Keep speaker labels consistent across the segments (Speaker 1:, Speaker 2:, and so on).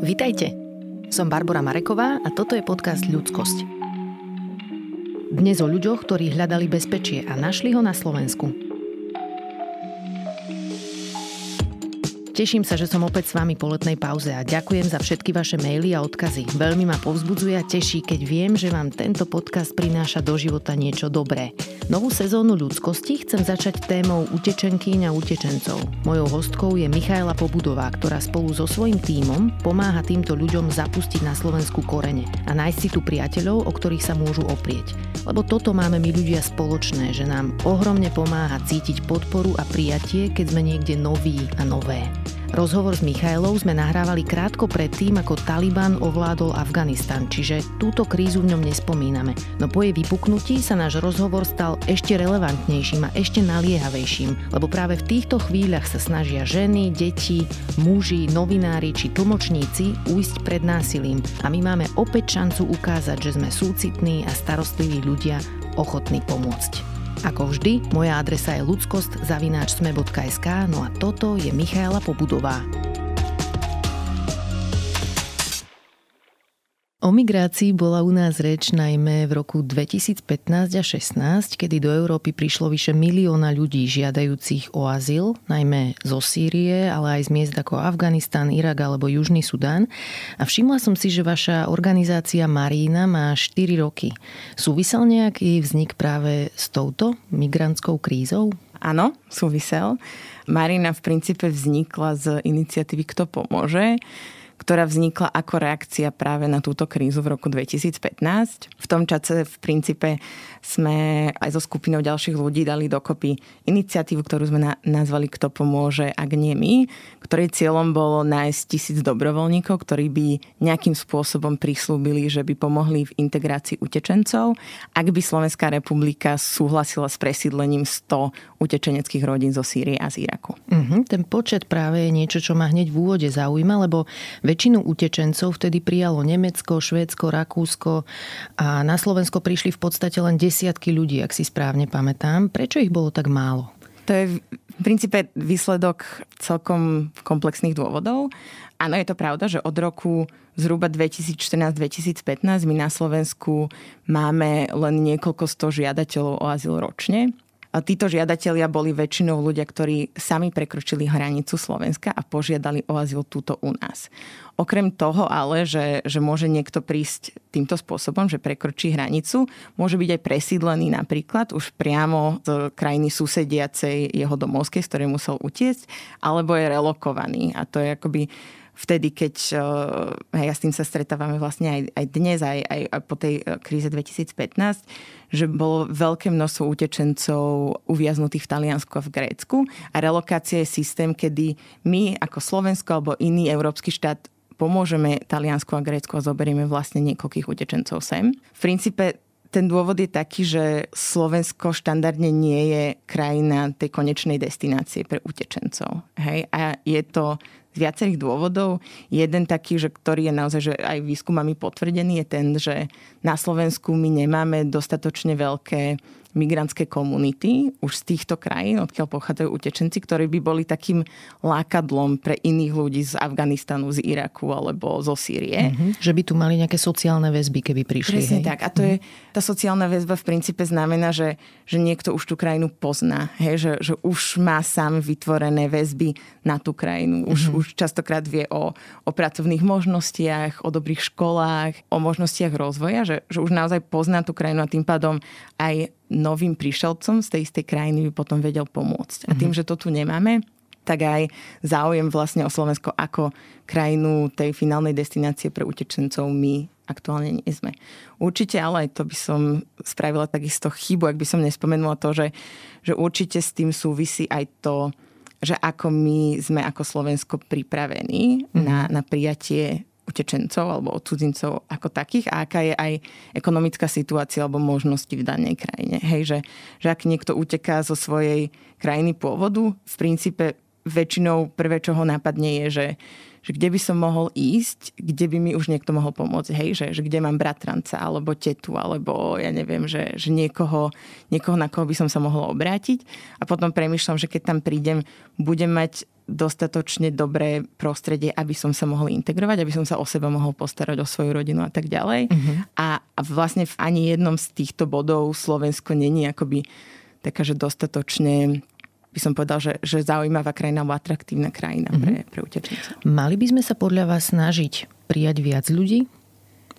Speaker 1: Vitajte. Som Barbara Mareková a toto je podcast Ľudskosť. Dnes o ľuďoch, ktorí hľadali bezpečie a našli ho na Slovensku. Teším sa, že som opäť s vami po letnej pauze a ďakujem za všetky vaše maily a odkazy. Veľmi ma povzbudzuje a teší, keď viem, že vám tento podcast prináša do života niečo dobré. Novú sezónu ľudskosti chcem začať témou utečenkyň a utečencov. Mojou hostkou je Michaela Pobudová, ktorá spolu so svojím tímom pomáha týmto ľuďom zapustiť na Slovensku korene a nájsť si tu priateľov, o ktorých sa môžu oprieť. Lebo toto máme my ľudia spoločné, že nám ohromne pomáha cítiť podporu a prijatie, keď sme niekde noví a nové. Rozhovor s Michailou sme nahrávali krátko pred tým, ako Taliban ovládol Afganistan, čiže túto krízu v ňom nespomíname. No po jej vypuknutí sa náš rozhovor stal ešte relevantnejším a ešte naliehavejším, lebo práve v týchto chvíľach sa snažia ženy, deti, muži, novinári či tlmočníci ujsť pred násilím a my máme opäť šancu ukázať, že sme súcitní a starostliví ľudia ochotní pomôcť. Ako vždy, moja adresa je ludskost.sme.sk, no a toto je Michaela Pobudová. O migrácii bola u nás reč najmä v roku 2015 a 16, kedy do Európy prišlo vyše milióna ľudí žiadajúcich o azyl, najmä zo Sýrie, ale aj z miest ako Afganistan, Irak alebo Južný Sudán. A všimla som si, že vaša organizácia Marína má 4 roky. Súvisel nejaký vznik práve s touto migrantskou krízou?
Speaker 2: Áno, súvisel. Marina v princípe vznikla z iniciatívy Kto pomôže ktorá vznikla ako reakcia práve na túto krízu v roku 2015. V tom čase v princípe sme aj so skupinou ďalších ľudí dali dokopy iniciatívu, ktorú sme nazvali Kto pomôže, ak nie my, ktorej cieľom bolo nájsť tisíc dobrovoľníkov, ktorí by nejakým spôsobom prislúbili, že by pomohli v integrácii utečencov, ak by Slovenská republika súhlasila s presídlením 100 utečeneckých rodín zo Sýrie a z Iraku.
Speaker 1: Uh-huh, ten počet práve je niečo, čo ma hneď v úvode zaujíma, lebo Väčšinu utečencov vtedy prijalo Nemecko, Švédsko, Rakúsko a na Slovensko prišli v podstate len desiatky ľudí, ak si správne pamätám. Prečo ich bolo tak málo?
Speaker 2: To je v princípe výsledok celkom komplexných dôvodov. Áno, je to pravda, že od roku zhruba 2014-2015 my na Slovensku máme len niekoľko sto žiadateľov o azyl ročne. Títo žiadatelia boli väčšinou ľudia, ktorí sami prekročili hranicu Slovenska a požiadali o azyl túto u nás. Okrem toho ale, že, že môže niekto prísť týmto spôsobom, že prekročí hranicu, môže byť aj presídlený napríklad už priamo z krajiny susediacej jeho domovskej, z ktorej musel utiecť, alebo je relokovaný. A to je akoby vtedy, keď hej, ja s tým sa stretávame vlastne aj, aj dnes, aj, aj po tej e, kríze 2015, že bolo veľké množstvo utečencov uviaznutých v Taliansku a v Grécku a relokácia je systém, kedy my ako Slovensko alebo iný európsky štát pomôžeme Taliansku a Grécku a zoberieme vlastne niekoľkých utečencov sem. V princípe ten dôvod je taký, že Slovensko štandardne nie je krajina tej konečnej destinácie pre utečencov. Hej? A je to z viacerých dôvodov. Jeden taký, že ktorý je naozaj že aj výskumami potvrdený, je ten, že na Slovensku my nemáme dostatočne veľké migrantské komunity už z týchto krajín, odkiaľ pochádzajú utečenci, ktorí by boli takým lákadlom pre iných ľudí z Afganistanu, z Iraku alebo zo Sýrie.
Speaker 1: Mm-hmm. Že by tu mali nejaké sociálne väzby, keby prišli.
Speaker 2: Presne hej? tak. A to mm-hmm. je, tá sociálna väzba v princípe znamená, že, že niekto už tú krajinu pozná. Hej? Že, že už má sám vytvorené väzby na tú krajinu. Už, mm-hmm. už častokrát vie o, o pracovných možnostiach, o dobrých školách, o možnostiach rozvoja, že, že už naozaj pozná tú krajinu a tým pádom aj novým prišelcom z tej istej krajiny by potom vedel pomôcť. A tým, mhm. že to tu nemáme, tak aj záujem vlastne o Slovensko ako krajinu tej finálnej destinácie pre utečencov my aktuálne nie sme. Určite, ale aj to by som spravila takisto chybu, ak by som nespomenula to, že, že určite s tým súvisí aj to, že ako my sme ako Slovensko pripravení mm. na, na prijatie utečencov alebo cudzincov ako takých a aká je aj ekonomická situácia alebo možnosti v danej krajine. Hej, že, že ak niekto uteká zo svojej krajiny pôvodu, v princípe väčšinou prvé, čo ho napadne je, že, že kde by som mohol ísť, kde by mi už niekto mohol pomôcť, hej, že, že kde mám bratranca, alebo tetu, alebo ja neviem, že, že niekoho, niekoho, na koho by som sa mohol obrátiť. A potom premyšľam, že keď tam prídem, budem mať dostatočne dobré prostredie, aby som sa mohol integrovať, aby som sa o seba mohol postarať o svoju rodinu a tak ďalej. Uh-huh. A, a vlastne v ani jednom z týchto bodov Slovensko není akoby taká, že dostatočne by som povedal, že, že zaujímavá krajina alebo atraktívna krajina uh-huh. pre, pre utečencov.
Speaker 1: Mali by sme sa podľa vás snažiť prijať viac ľudí?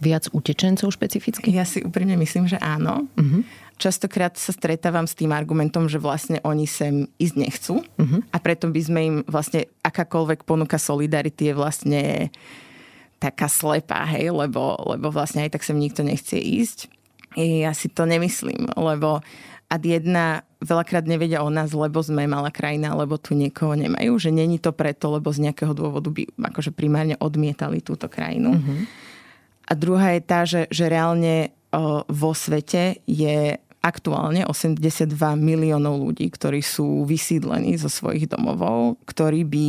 Speaker 1: Viac utečencov špecificky?
Speaker 2: Ja si úprimne myslím, že áno. Uh-huh častokrát sa stretávam s tým argumentom, že vlastne oni sem ísť nechcú uh-huh. a preto by sme im vlastne akákoľvek ponuka solidarity je vlastne taká slepá, hej, lebo, lebo vlastne aj tak sem nikto nechce ísť. I ja si to nemyslím, lebo ad jedna veľakrát nevedia o nás, lebo sme malá krajina, lebo tu niekoho nemajú, že není to preto, lebo z nejakého dôvodu by akože primárne odmietali túto krajinu. Uh-huh. A druhá je tá, že, že reálne o, vo svete je aktuálne 82 miliónov ľudí, ktorí sú vysídlení zo svojich domovov, ktorí by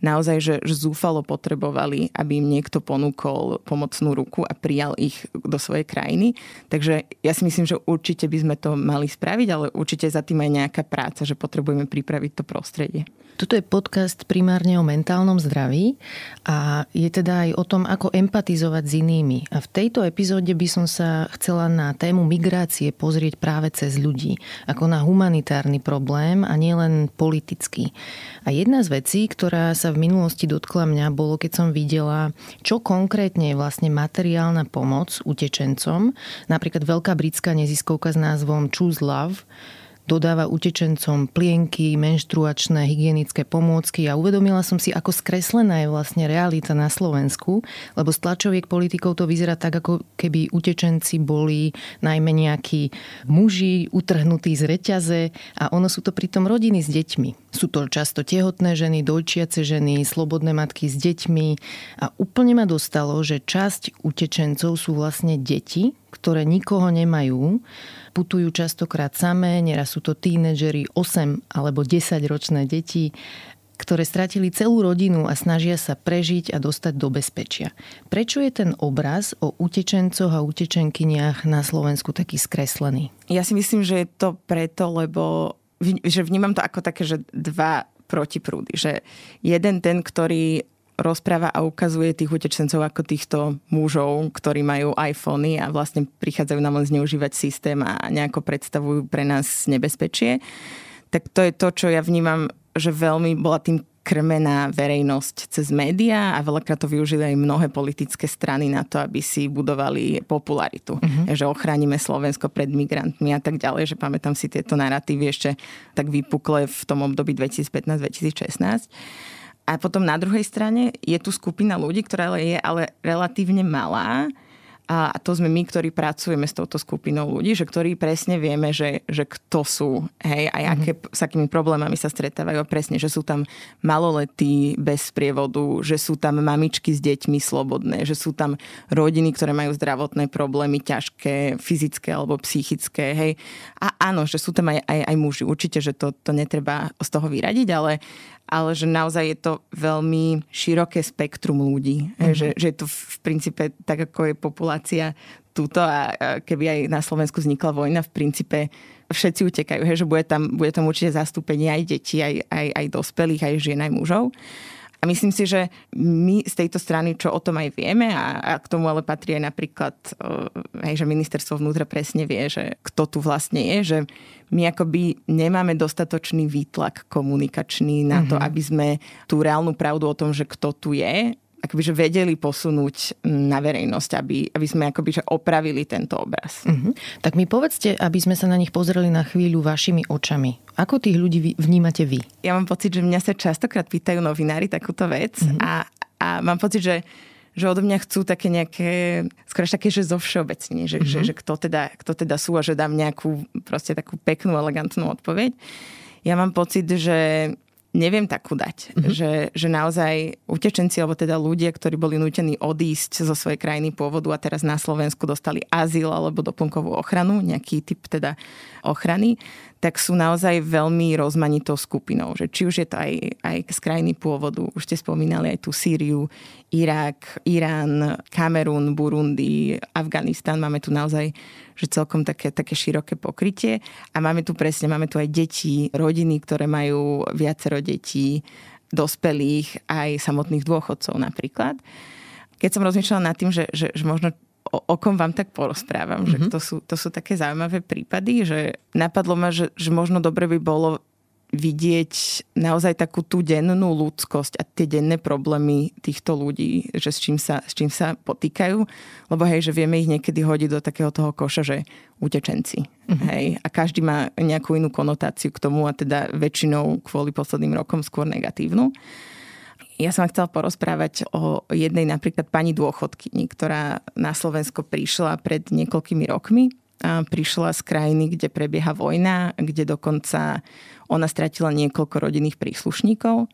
Speaker 2: naozaj, že, že zúfalo potrebovali, aby im niekto ponúkol pomocnú ruku a prijal ich do svojej krajiny. Takže ja si myslím, že určite by sme to mali spraviť, ale určite za tým aj nejaká práca, že potrebujeme pripraviť to prostredie.
Speaker 1: Toto je podcast primárne o mentálnom zdraví a je teda aj o tom, ako empatizovať s inými. A v tejto epizóde by som sa chcela na tému migrácie pozrieť práve cez ľudí, ako na humanitárny problém a nielen politický. A jedna z vecí, ktorá sa v minulosti dotkla mňa, bolo, keď som videla, čo konkrétne je vlastne materiálna pomoc utečencom. Napríklad veľká britská neziskovka s názvom Choose Love dodáva utečencom plienky, menštruačné, hygienické pomôcky a uvedomila som si, ako skreslená je vlastne realita na Slovensku, lebo z tlačoviek politikov to vyzerá tak, ako keby utečenci boli najmä nejakí muži utrhnutí z reťaze a ono sú to pritom rodiny s deťmi. Sú to často tehotné ženy, dojčiace ženy, slobodné matky s deťmi a úplne ma dostalo, že časť utečencov sú vlastne deti, ktoré nikoho nemajú putujú častokrát samé, neraz sú to tínedžeri, 8 alebo 10 ročné deti, ktoré stratili celú rodinu a snažia sa prežiť a dostať do bezpečia. Prečo je ten obraz o utečencoch a utečenkyniach na Slovensku taký skreslený?
Speaker 2: Ja si myslím, že je to preto, lebo že vnímam to ako také, že dva protiprúdy. Že jeden ten, ktorý rozpráva a ukazuje tých utečencov ako týchto mužov, ktorí majú iPhony a vlastne prichádzajú nám len zneužívať systém a nejako predstavujú pre nás nebezpečie. Tak to je to, čo ja vnímam, že veľmi bola tým krmená verejnosť cez médiá a veľakrát to využili aj mnohé politické strany na to, aby si budovali popularitu. Uh-huh. Že ochránime Slovensko pred migrantmi a tak ďalej, že pamätám si tieto narratívy ešte tak vypukle v tom období 2015-2016. A potom na druhej strane je tu skupina ľudí, ktorá je ale relatívne malá, a to sme my, ktorí pracujeme s touto skupinou ľudí, že ktorí presne vieme, že, že kto sú, hej, a mm-hmm. aké, s akými problémami sa stretávajú. A presne, že sú tam maloletí bez sprievodu, že sú tam mamičky s deťmi slobodné, že sú tam rodiny, ktoré majú zdravotné problémy, ťažké, fyzické alebo psychické, hej. A áno, že sú tam aj, aj, aj muži. Určite, že to, to netreba z toho vyradiť, ale, ale že naozaj je to veľmi široké spektrum ľudí. Mm-hmm. Že, že je to v princípe tak, ako je populácia túto a keby aj na Slovensku vznikla vojna, v princípe všetci utekajú, hej, že bude tam, bude tam určite zastúpenie aj detí, aj, aj, aj dospelých, aj žien, aj mužov. A myslím si, že my z tejto strany, čo o tom aj vieme a, a k tomu ale patrí aj napríklad, aj, že ministerstvo vnútra presne vie, že kto tu vlastne je, že my akoby nemáme dostatočný výtlak komunikačný na to, mm-hmm. aby sme tú reálnu pravdu o tom, že kto tu je, akoby, že vedeli posunúť na verejnosť, aby, aby sme akoby, že opravili tento obraz.
Speaker 1: Mm-hmm. Tak mi povedzte, aby sme sa na nich pozreli na chvíľu vašimi očami. Ako tých ľudí vnímate vy?
Speaker 2: Ja mám pocit, že mňa sa častokrát pýtajú novinári takúto vec mm-hmm. a, a mám pocit, že že odo mňa chcú také nejaké, skôr také, že zo všeobecne, že, mm-hmm. že, že kto, teda, kto teda sú a že dám nejakú proste takú peknú, elegantnú odpoveď. Ja mám pocit, že neviem takú dať. Mm-hmm. Že, že naozaj utečenci, alebo teda ľudia, ktorí boli nutení odísť zo svojej krajiny pôvodu a teraz na Slovensku dostali azyl alebo doplnkovú ochranu, nejaký typ teda ochrany, tak sú naozaj veľmi rozmanitou skupinou. Že či už je to aj, aj z krajiny pôvodu, už ste spomínali aj tú Sýriu, Irak, Irán, Kamerún, Burundi, Afganistan. Máme tu naozaj že celkom také, také široké pokrytie. A máme tu presne, máme tu aj deti, rodiny, ktoré majú viacero detí dospelých, aj samotných dôchodcov napríklad. Keď som rozmýšľala nad tým, že, že, že možno o, o kom vám tak porozprávam, mm-hmm. že mhm. to sú, to sú také zaujímavé prípady, že napadlo ma, že, že možno dobre by bolo vidieť naozaj takú tú dennú ľudskosť a tie denné problémy týchto ľudí, že s čím sa, s čím sa potýkajú. Lebo hej, že vieme ich niekedy hodiť do takého toho koša, že utečenci. Mm-hmm. Hej, a každý má nejakú inú konotáciu k tomu a teda väčšinou kvôli posledným rokom skôr negatívnu. Ja som chcela porozprávať o jednej napríklad pani dôchodkyni, ktorá na Slovensko prišla pred niekoľkými rokmi. A prišla z krajiny, kde prebieha vojna, kde dokonca ona stratila niekoľko rodinných príslušníkov.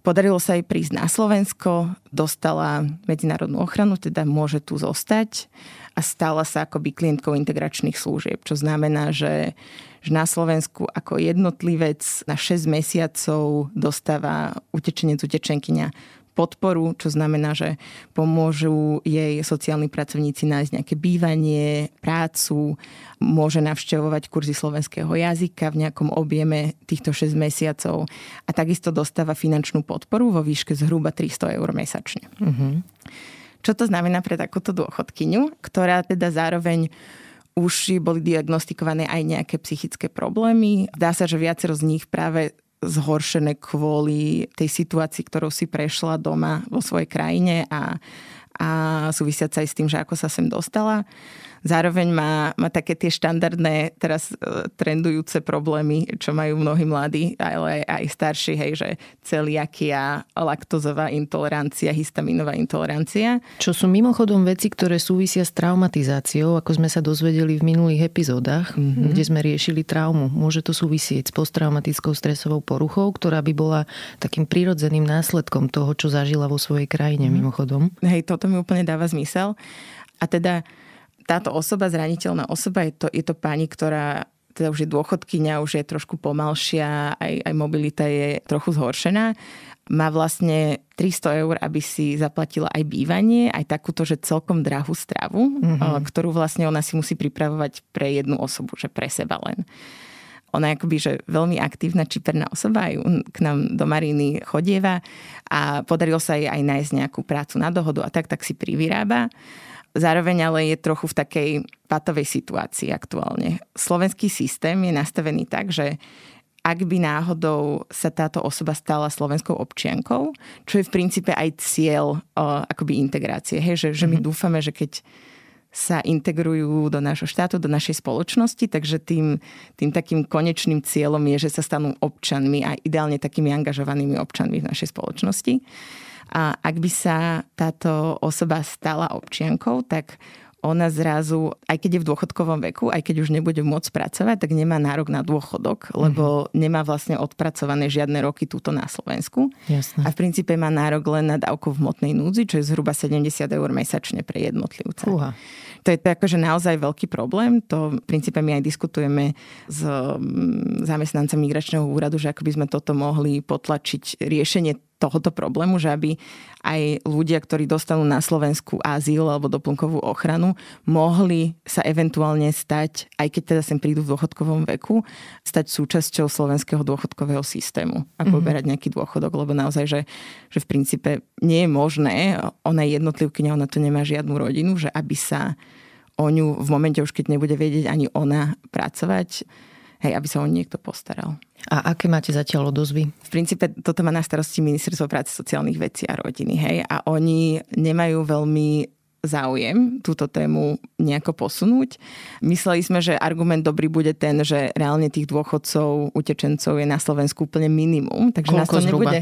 Speaker 2: Podarilo sa jej prísť na Slovensko, dostala medzinárodnú ochranu, teda môže tu zostať a stala sa akoby klientkou integračných služieb, čo znamená, že že na Slovensku ako jednotlivec na 6 mesiacov dostáva utečenec, utečenkyňa podporu, čo znamená, že pomôžu jej sociálni pracovníci nájsť nejaké bývanie, prácu, môže navštevovať kurzy slovenského jazyka v nejakom objeme týchto 6 mesiacov a takisto dostáva finančnú podporu vo výške zhruba 300 eur mesačne. Mm-hmm. Čo to znamená pre takúto dôchodkyňu, ktorá teda zároveň už boli diagnostikované aj nejaké psychické problémy. Dá sa, že viacero z nich práve zhoršené kvôli tej situácii, ktorou si prešla doma vo svojej krajine a, a súvisiaca aj s tým, že ako sa sem dostala. Zároveň má, má také tie štandardné teraz e, trendujúce problémy, čo majú mnohí mladí, ale aj, aj starší, hej, že celiakia, laktozová intolerancia, histaminová intolerancia.
Speaker 1: Čo sú mimochodom veci, ktoré súvisia s traumatizáciou, ako sme sa dozvedeli v minulých epizódach, mm-hmm. kde sme riešili traumu. Môže to súvisieť s posttraumatickou stresovou poruchou, ktorá by bola takým prirodzeným následkom toho, čo zažila vo svojej krajine mm-hmm. mimochodom.
Speaker 2: Hej, toto mi úplne dáva zmysel. A teda táto osoba, zraniteľná osoba, je to, je to pani, ktorá teda už je dôchodkynia, už je trošku pomalšia, aj, aj mobilita je trochu zhoršená. Má vlastne 300 eur, aby si zaplatila aj bývanie, aj takúto, že celkom drahú stravu, mm-hmm. ktorú vlastne ona si musí pripravovať pre jednu osobu, že pre seba len. Ona je akoby, že veľmi aktívna, čiperná osoba, aj k nám do Mariny chodieva a podarilo sa jej aj nájsť nejakú prácu na dohodu a tak, tak si privyrába. Zároveň ale je trochu v takej patovej situácii aktuálne. Slovenský systém je nastavený tak, že ak by náhodou sa táto osoba stala slovenskou občiankou, čo je v princípe aj cieľ uh, akoby integrácie. Hej, že, že my mhm. dúfame, že keď sa integrujú do nášho štátu, do našej spoločnosti, takže tým, tým takým konečným cieľom je, že sa stanú občanmi a ideálne takými angažovanými občanmi v našej spoločnosti. A ak by sa táto osoba stala občiankou, tak ona zrazu, aj keď je v dôchodkovom veku, aj keď už nebude môcť pracovať, tak nemá nárok na dôchodok, lebo mm-hmm. nemá vlastne odpracované žiadne roky túto na Slovensku.
Speaker 1: Jasne.
Speaker 2: A v princípe má nárok len na dávku v hmotnej núdzi, čo je zhruba 70 eur mesačne pre jednotlivca.
Speaker 1: Uha.
Speaker 2: To je to akože naozaj veľký problém. To v princípe my aj diskutujeme s mm, zamestnancom migračného úradu, že ako by sme toto mohli potlačiť riešenie tohoto problému, že aby aj ľudia, ktorí dostanú na Slovensku azyl alebo doplnkovú ochranu, mohli sa eventuálne stať, aj keď teda sem prídu v dôchodkovom veku, stať súčasťou slovenského dôchodkového systému a mhm. poberať mm-hmm. nejaký dôchodok, lebo naozaj, že, že v princípe nie je možné, ona je jednotlivkyňa, ona tu nemá žiadnu rodinu, že aby sa o ňu v momente už keď nebude vedieť ani ona pracovať, hej, aby sa o niekto postaral.
Speaker 1: A aké máte zatiaľ odozvy?
Speaker 2: V princípe toto má na starosti Ministerstvo práce sociálnych vecí a rodiny. Hej? A oni nemajú veľmi záujem túto tému nejako posunúť. Mysleli sme, že argument dobrý bude ten, že reálne tých dôchodcov, utečencov je na Slovensku úplne minimum, takže
Speaker 1: Koľko
Speaker 2: nás to
Speaker 1: zhruba?
Speaker 2: nebude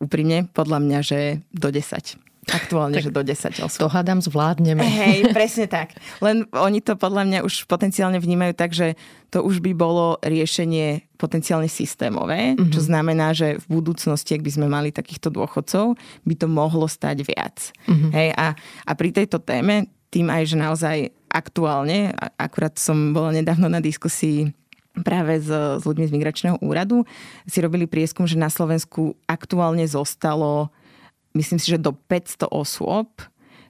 Speaker 2: úprimne, podľa mňa, že do 10. Aktuálne, tak že do 10 osôb.
Speaker 1: To hádam zvládneme.
Speaker 2: Hej, presne tak. Len oni to podľa mňa už potenciálne vnímajú tak, že to už by bolo riešenie potenciálne systémové, mm-hmm. čo znamená, že v budúcnosti, ak by sme mali takýchto dôchodcov, by to mohlo stať viac. Mm-hmm. Hej, a, a pri tejto téme, tým aj, že naozaj aktuálne, akurát som bola nedávno na diskusii práve s, s ľuďmi z migračného úradu, si robili prieskum, že na Slovensku aktuálne zostalo myslím si, že do 500 osôb,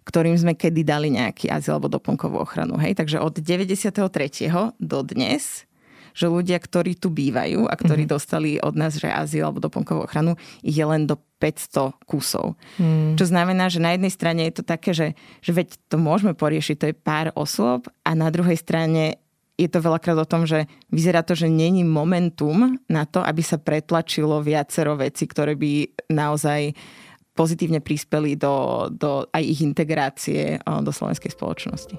Speaker 2: ktorým sme kedy dali nejaký azyl alebo doplnkovú ochranu. Hej? Takže od 93. do dnes že ľudia, ktorí tu bývajú a ktorí mm-hmm. dostali od nás, že azyl alebo doplnkovú ochranu, ich je len do 500 kusov. Mm. Čo znamená, že na jednej strane je to také, že, že veď to môžeme poriešiť, to je pár osôb a na druhej strane je to veľakrát o tom, že vyzerá to, že není momentum na to, aby sa pretlačilo viacero veci, ktoré by naozaj pozitívne prispeli do, do aj ich integrácie do slovenskej spoločnosti.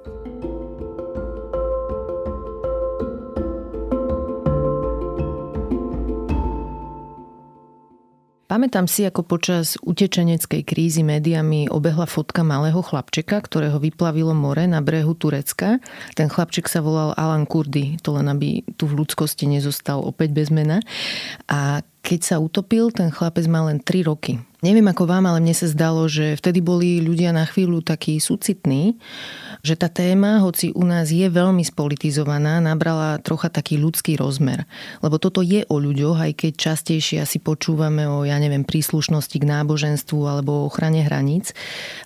Speaker 1: Pamätám si, ako počas utečeneckej krízy médiami obehla fotka malého chlapčeka, ktorého vyplavilo more na brehu Turecka. Ten chlapček sa volal Alan Kurdy, to len aby tu v ľudskosti nezostal opäť bez mena. A keď sa utopil, ten chlapec mal len 3 roky. Neviem ako vám, ale mne sa zdalo, že vtedy boli ľudia na chvíľu takí súcitní, že tá téma, hoci u nás je veľmi spolitizovaná, nabrala trocha taký ľudský rozmer. Lebo toto je o ľuďoch, aj keď častejšie asi počúvame o, ja neviem, príslušnosti k náboženstvu alebo o ochrane hraníc.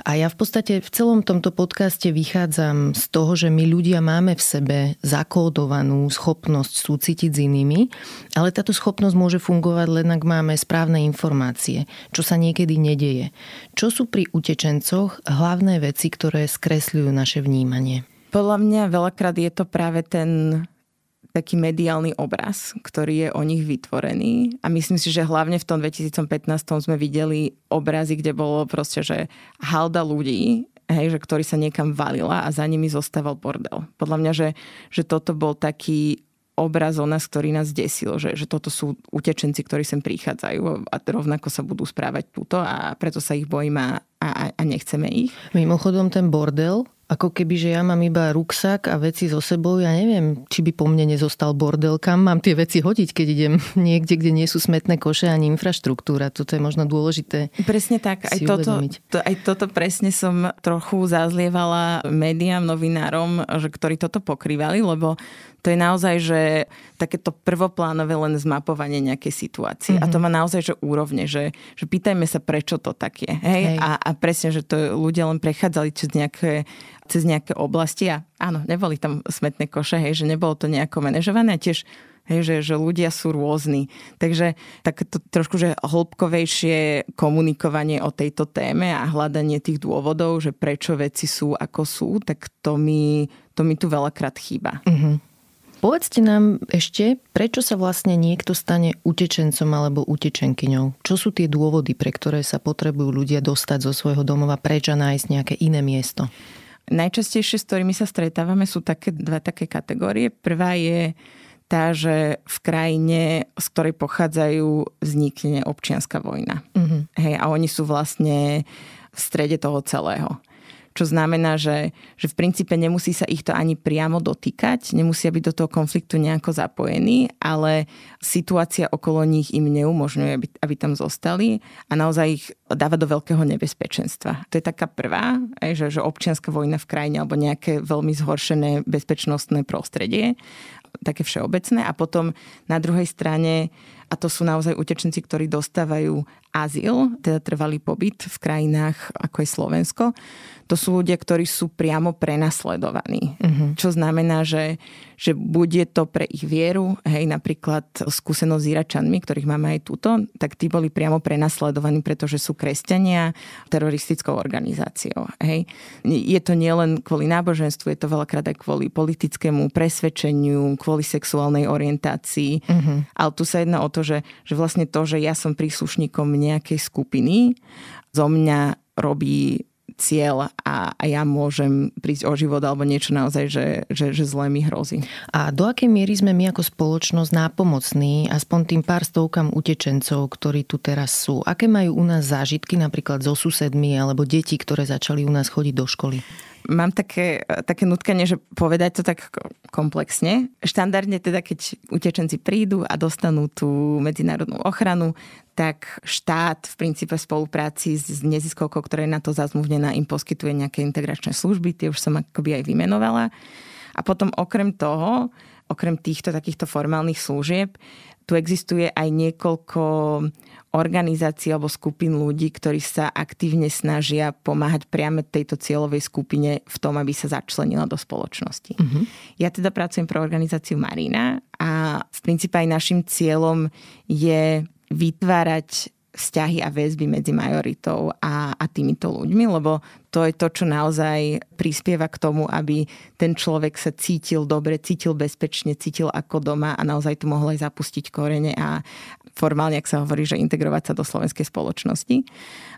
Speaker 1: A ja v podstate v celom tomto podcaste vychádzam z toho, že my ľudia máme v sebe zakódovanú schopnosť súcitiť s inými, ale táto schopnosť môže fungovať len ak máme správne informácie, čo sa niekedy nedeje. Čo sú pri utečencoch hlavné veci, ktoré skresľujú naše vnímanie?
Speaker 2: Podľa mňa veľakrát je to práve ten taký mediálny obraz, ktorý je o nich vytvorený. A myslím si, že hlavne v tom 2015 sme videli obrazy, kde bolo proste, že halda ľudí, hej, že ktorý sa niekam valila a za nimi zostával bordel. Podľa mňa, že, že toto bol taký obraz o nás, ktorý nás desil, že, že toto sú utečenci, ktorí sem prichádzajú a rovnako sa budú správať túto a preto sa ich bojím a, a, a nechceme ich.
Speaker 1: Mimochodom ten bordel, ako keby, že ja mám iba ruksak a veci so sebou, ja neviem, či by po mne nezostal bordel, kam mám tie veci hodiť, keď idem niekde, kde nie sú smetné koše ani infraštruktúra. Toto je možno dôležité
Speaker 2: Presne tak. Aj toto, to, aj toto presne som trochu zazlievala médiám, novinárom, že ktorí toto pokrývali, lebo to je naozaj, že takéto prvoplánové len zmapovanie nejakej situácie. Mm-hmm. A to má naozaj, že úrovne, že, že pýtajme sa, prečo to tak je. Hej? Hej. A, a presne, že to ľudia len prechádzali cez nejaké, cez nejaké oblasti a áno, neboli tam smetné koše, hej, že nebolo to nejako manažované a tiež Hej, že, že ľudia sú rôzni. Takže takéto trošku že hĺbkovejšie komunikovanie o tejto téme a hľadanie tých dôvodov, že prečo veci sú ako sú, tak to mi, to mi tu veľakrát chýba. Mm-hmm.
Speaker 1: Povedzte nám ešte, prečo sa vlastne niekto stane utečencom alebo utečenkyňou? Čo sú tie dôvody, pre ktoré sa potrebujú ľudia dostať zo svojho domova preč a nájsť nejaké iné miesto?
Speaker 2: Najčastejšie, s ktorými sa stretávame, sú také dva také kategórie. Prvá je tá, že v krajine, z ktorej pochádzajú, vznikne občianská vojna. Mm-hmm. Hej, a oni sú vlastne v strede toho celého čo znamená, že, že v princípe nemusí sa ich to ani priamo dotýkať, nemusia byť do toho konfliktu nejako zapojení, ale situácia okolo nich im neumožňuje, aby, aby tam zostali a naozaj ich dáva do veľkého nebezpečenstva. To je taká prvá, že, že občianská vojna v krajine alebo nejaké veľmi zhoršené bezpečnostné prostredie také všeobecné a potom na druhej strane a to sú naozaj utečenci, ktorí dostávajú azyl, teda trvalý pobyt v krajinách ako je Slovensko. To sú ľudia, ktorí sú priamo prenasledovaní. Uh-huh. Čo znamená, že, že bude to pre ich vieru, hej, napríklad skúsenosť s Iračanmi, ktorých máme aj túto, tak tí boli priamo prenasledovaní, pretože sú kresťania teroristickou organizáciou. Hej. Je to nielen kvôli náboženstvu, je to veľakrát aj kvôli politickému presvedčeniu, kvôli sexuálnej orientácii. Uh-huh. Ale tu sa jedná o to, že, že vlastne to, že ja som príslušníkom nejakej skupiny, zo mňa robí cieľ a, a ja môžem prísť o život alebo niečo naozaj, že, že, že zlé mi hrozí.
Speaker 1: A do akej miery sme my ako spoločnosť nápomocní aspoň tým pár stovkám utečencov, ktorí tu teraz sú? Aké majú u nás zážitky napríklad so susedmi alebo deti, ktoré začali u nás chodiť do školy?
Speaker 2: Mám také, také nutkanie, že povedať to tak komplexne. Štandardne teda, keď utečenci prídu a dostanú tú medzinárodnú ochranu, tak štát v princípe v spolupráci s neziskovkou, ktorá je na to zazmluvnená, im poskytuje nejaké integračné služby, tie už som akoby aj vymenovala. A potom okrem toho okrem týchto takýchto formálnych služieb, tu existuje aj niekoľko organizácií alebo skupín ľudí, ktorí sa aktívne snažia pomáhať priame tejto cieľovej skupine v tom, aby sa začlenila do spoločnosti. Uh-huh. Ja teda pracujem pro organizáciu Marina a v princípe aj našim cieľom je vytvárať vzťahy a väzby medzi majoritou a, a týmito ľuďmi, lebo to je to, čo naozaj prispieva k tomu, aby ten človek sa cítil dobre, cítil bezpečne, cítil ako doma a naozaj tu mohol aj zapustiť korene a formálne, ak sa hovorí, že integrovať sa do slovenskej spoločnosti.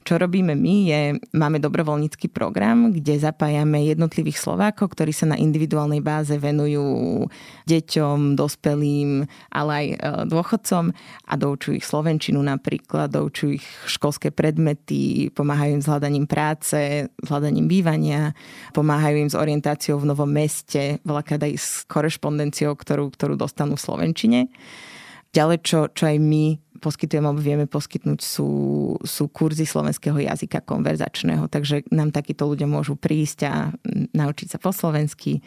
Speaker 2: Čo robíme my je, máme dobrovoľnícky program, kde zapájame jednotlivých Slovákov, ktorí sa na individuálnej báze venujú deťom, dospelým, ale aj e, dôchodcom a doučujú ich slovenčinu napríklad, doučujú ich školské predmety, pomáhajú im s hľadaním práce, hľadaním bývania, pomáhajú im s orientáciou v novom meste, veľakrát aj s korešpondenciou, ktorú, ktorú dostanú v slovenčine. Ďalej, čo, čo aj my poskytujeme alebo vieme poskytnúť sú, sú kurzy slovenského jazyka konverzačného, takže nám takíto ľudia môžu prísť a naučiť sa po slovensky.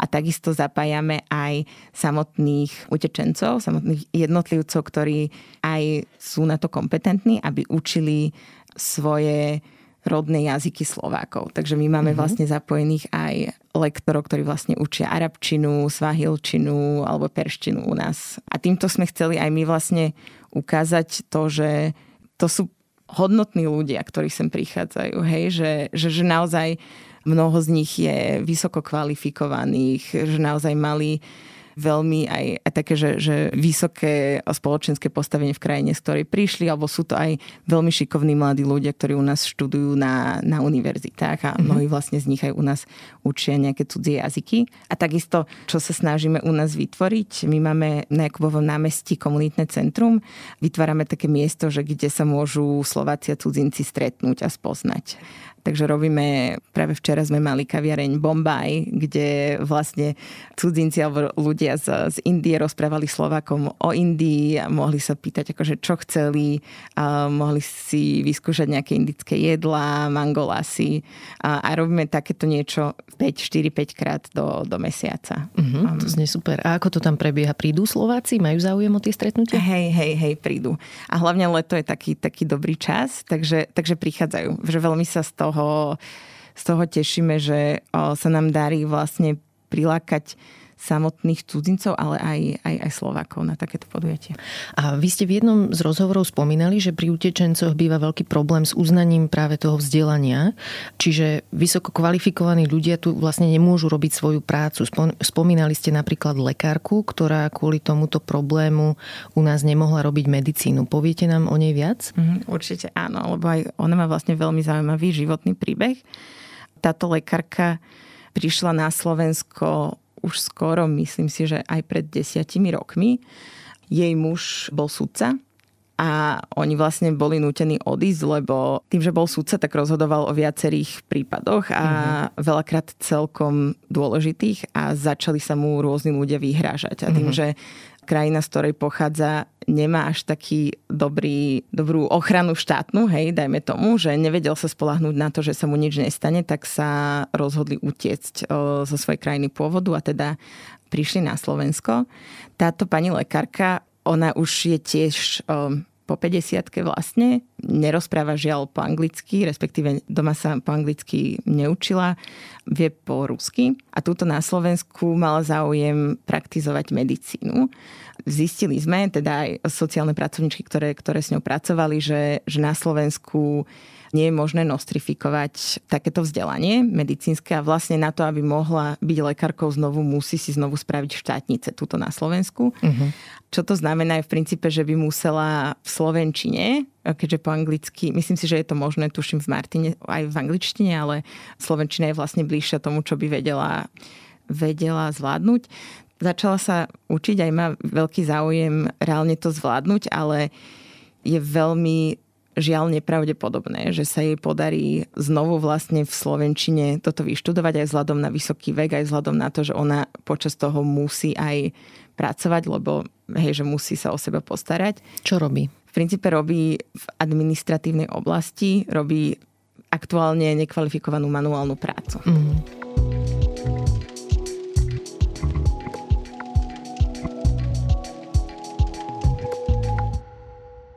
Speaker 2: A takisto zapájame aj samotných utečencov, samotných jednotlivcov, ktorí aj sú na to kompetentní, aby učili svoje rodné jazyky Slovákov. Takže my máme mm-hmm. vlastne zapojených aj lektorov, ktorí vlastne učia arabčinu, svahilčinu alebo perštinu u nás. A týmto sme chceli aj my vlastne ukázať to, že to sú hodnotní ľudia, ktorí sem prichádzajú. Hej? Že, že, že naozaj mnoho z nich je vysoko kvalifikovaných, že naozaj mali veľmi aj, aj také, že, že vysoké spoločenské postavenie v krajine, z ktorej prišli, alebo sú to aj veľmi šikovní mladí ľudia, ktorí u nás študujú na, na univerzitách a mm-hmm. mnohí vlastne z nich aj u nás učia nejaké cudzie jazyky. A takisto, čo sa snažíme u nás vytvoriť, my máme na Jakubovom námestí komunitné centrum, vytvárame také miesto, že kde sa môžu Slováci a cudzinci stretnúť a spoznať. Takže robíme, práve včera sme mali kaviareň Bombaj, kde vlastne cudzinci alebo ľudia z, z Indie rozprávali Slovakom o Indii a mohli sa pýtať, akože čo chceli, a mohli si vyskúšať nejaké indické jedlá, mangolasy a, a robíme takéto niečo 5, 4, 5 krát do, do mesiaca.
Speaker 1: Uh-huh, to znie super. A ako to tam prebieha? Prídu Slováci? Majú záujem o tie stretnutia?
Speaker 2: Hej, hej, hej, prídu. A hlavne leto je taký, taký dobrý čas, takže, takže prichádzajú. Že veľmi sa z toho toho, z toho tešíme, že sa nám darí vlastne prilákať samotných cudzincov, ale aj, aj, aj Slovákov na takéto podujatie.
Speaker 1: A vy ste v jednom z rozhovorov spomínali, že pri utečencoch býva veľký problém s uznaním práve toho vzdelania, čiže vysoko kvalifikovaní ľudia tu vlastne nemôžu robiť svoju prácu. Spomínali ste napríklad lekárku, ktorá kvôli tomuto problému u nás nemohla robiť medicínu. Poviete nám o nej viac?
Speaker 2: Mm, určite áno, lebo aj ona má vlastne veľmi zaujímavý životný príbeh. Táto lekárka prišla na Slovensko už skoro, myslím si, že aj pred desiatimi rokmi. Jej muž bol sudca a oni vlastne boli nútení odísť, lebo tým, že bol sudca, tak rozhodoval o viacerých prípadoch a mm-hmm. veľakrát celkom dôležitých a začali sa mu rôzni ľudia vyhrážať. A tým, mm-hmm. že krajina, z ktorej pochádza, nemá až taký dobrý, dobrú ochranu štátnu, hej, dajme tomu, že nevedel sa spolahnúť na to, že sa mu nič nestane, tak sa rozhodli utiecť o, zo svojej krajiny pôvodu a teda prišli na Slovensko. Táto pani lekárka, ona už je tiež o, po 50 vlastne, nerozpráva žiaľ po anglicky, respektíve doma sa po anglicky neučila, vie po rusky. A túto na Slovensku mala záujem praktizovať medicínu. Zistili sme, teda aj sociálne pracovníčky, ktoré, ktoré s ňou pracovali, že, že na Slovensku nie je možné nostrifikovať takéto vzdelanie medicínske a vlastne na to, aby mohla byť lekárkou znovu, musí si znovu spraviť štátnice túto na Slovensku. Uh-huh. Čo to znamená je v princípe, že by musela v Slovenčine, keďže po anglicky, myslím si, že je to možné, tuším v Martine, aj v angličtine, ale Slovenčina je vlastne bližšia tomu, čo by vedela, vedela zvládnuť. Začala sa učiť, aj má veľký záujem reálne to zvládnuť, ale je veľmi žiaľ nepravdepodobné, že sa jej podarí znovu vlastne v Slovenčine toto vyštudovať aj vzhľadom na vysoký vek, aj vzhľadom na to, že ona počas toho musí aj pracovať, lebo hej, že musí sa o seba postarať.
Speaker 1: Čo robí?
Speaker 2: V princípe robí v administratívnej oblasti, robí aktuálne nekvalifikovanú manuálnu prácu. Mm.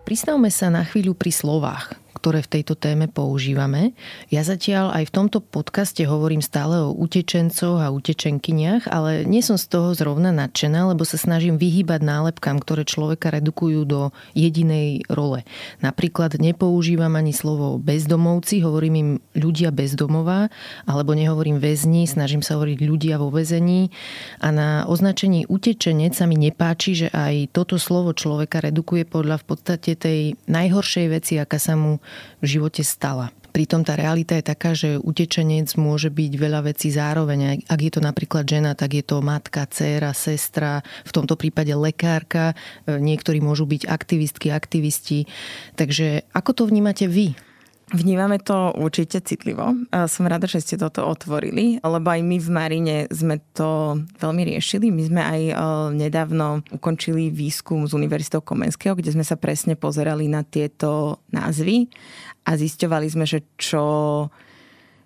Speaker 1: Pristavme sa na chvíľu pri slovách ktoré v tejto téme používame. Ja zatiaľ aj v tomto podcaste hovorím stále o utečencoch a utečenkyniach, ale nie som z toho zrovna nadšená, lebo sa snažím vyhýbať nálepkám, ktoré človeka redukujú do jedinej role. Napríklad nepoužívam ani slovo bezdomovci, hovorím im ľudia bezdomová, alebo nehovorím väzni, snažím sa hovoriť ľudia vo väzení. A na označení utečenec sa mi nepáči, že aj toto slovo človeka redukuje podľa v podstate tej najhoršej veci, aká sa mu v živote stala. Pritom tá realita je taká, že utečenec môže byť veľa vecí zároveň. Ak je to napríklad žena, tak je to matka, dcéra, sestra, v tomto prípade lekárka, e, niektorí môžu byť aktivistky, aktivisti. Takže ako to vnímate vy?
Speaker 2: Vnímame to určite citlivo. Som rada, že ste toto otvorili, lebo aj my v Marine sme to veľmi riešili. My sme aj e, nedávno ukončili výskum z Univerzitou Komenského, kde sme sa presne pozerali na tieto názvy a zisťovali sme, že čo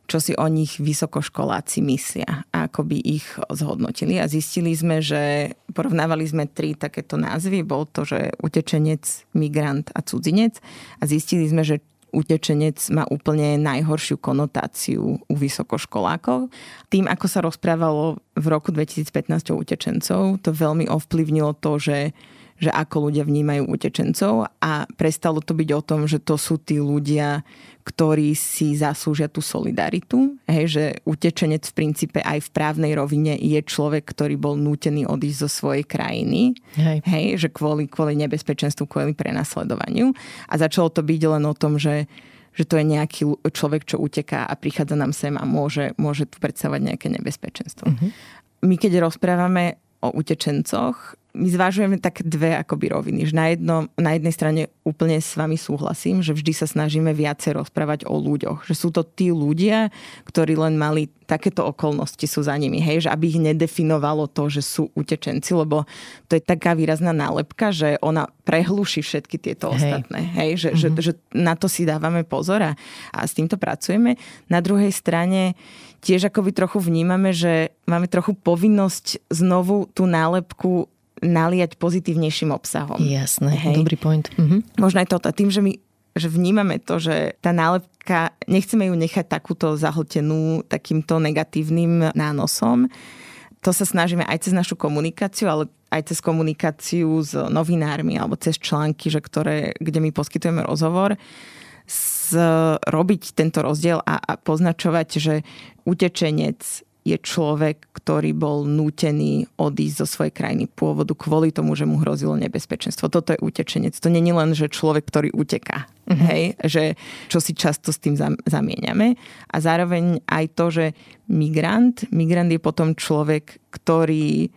Speaker 2: čo si o nich vysokoškoláci myslia a ako by ich zhodnotili. A zistili sme, že porovnávali sme tri takéto názvy. Bol to, že utečenec, migrant a cudzinec. A zistili sme, že utečenec má úplne najhoršiu konotáciu u vysokoškolákov. Tým, ako sa rozprávalo v roku 2015 o utečencov, to veľmi ovplyvnilo to, že že ako ľudia vnímajú utečencov a prestalo to byť o tom, že to sú tí ľudia, ktorí si zaslúžia tú solidaritu. Hej, že utečenec v princípe aj v právnej rovine je človek, ktorý bol nútený odísť zo svojej krajiny. Hej. Hej, že kvôli, kvôli nebezpečenstvu, kvôli prenasledovaniu. A začalo to byť len o tom, že že to je nejaký človek, čo uteká a prichádza nám sem a môže, môže tu predstavovať nejaké nebezpečenstvo. Uh-huh. My keď rozprávame o utečencoch, my zvážujeme také dve akoby roviny. Že na, jedno, na jednej strane úplne s vami súhlasím, že vždy sa snažíme viacej rozprávať o ľuďoch. Že sú to tí ľudia, ktorí len mali takéto okolnosti sú za nimi. Hej? Že aby ich nedefinovalo to, že sú utečenci, lebo to je taká výrazná nálepka, že ona prehluší všetky tieto hej. ostatné. Hej? Že, mm-hmm. že, mhm. že na to si dávame pozor a, a s týmto pracujeme. Na druhej strane tiež akoby trochu vnímame, že máme trochu povinnosť znovu tú nálepku naliať pozitívnejším obsahom.
Speaker 1: Jasné, Hej. dobrý point. Mhm.
Speaker 2: Možno aj toto. Tým, že my že vnímame to, že tá nálepka, nechceme ju nechať takúto zahltenú takýmto negatívnym nánosom. To sa snažíme aj cez našu komunikáciu, ale aj cez komunikáciu s novinármi alebo cez články, že ktoré, kde my poskytujeme rozhovor, robiť tento rozdiel a, a poznačovať, že utečenec je človek, ktorý bol nútený odísť zo svojej krajiny pôvodu kvôli tomu, že mu hrozilo nebezpečenstvo. Toto je utečenec. To je len, že človek, ktorý uteká. Mm-hmm. Hej? Že, čo si často s tým zamieňame. A zároveň aj to, že migrant, migrant je potom človek, ktorý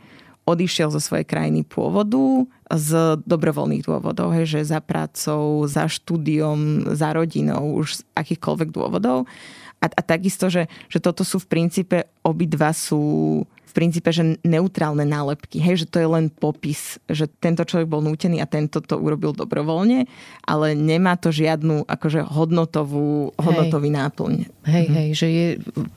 Speaker 2: odišiel zo svojej krajiny pôvodu z dobrovoľných dôvodov, hej, že za prácou, za štúdiom, za rodinou, už z akýchkoľvek dôvodov. A, a takisto, že, že toto sú v princípe, obidva sú v princípe, že neutrálne nálepky. Hej, že to je len popis, že tento človek bol nútený a tento to urobil dobrovoľne, ale nemá to žiadnu akože hodnotovú, hodnotový hej. náplň.
Speaker 1: Hej, mhm. hej, že je,